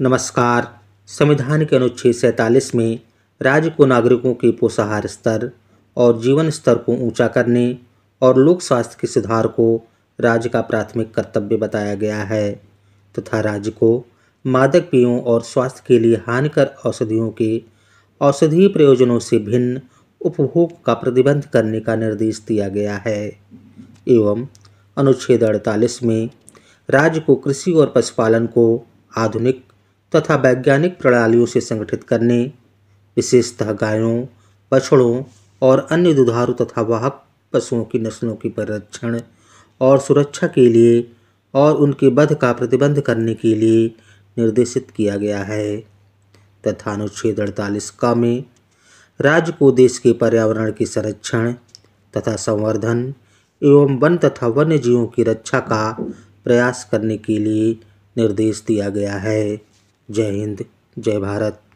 नमस्कार। संविधान के अनुच्छेद सैंतालीस में राज्य को नागरिकों के पोषाहार स्तर और जीवन स्तर को ऊँचा करने और लोक स्वास्थ्य के सुधार को राज्य का प्राथमिक कर्तव्य बताया गया है तथा राज्य को मादक पेयों और स्वास्थ्य के लिए हानिकर औषधियों के औषधीय प्रयोजनों से भिन्न उपभोग का प्रतिबंध करने का निर्देश दिया गया है। एवं अनुच्छेद अड़तालीस में राज्य को कृषि और पशुपालन को आधुनिक तथा वैज्ञानिक प्रणालियों से संगठित करने, विशेषतः गायों, बछड़ों और अन्य दुधारू तथा वाहक पशुओं की नस्लों की परिरक्षण और सुरक्षा के लिए और उनके वध का प्रतिबंध करने के लिए निर्देशित किया गया है। तथा अनुच्छेद अड़तालीस का में राज्य को देश के पर्यावरण के संरक्षण तथा संवर्धन एवं वन तथा वन्य जीवों की रक्षा का प्रयास करने के लिए निर्देश दिया गया है। जय हिंद जय भारत।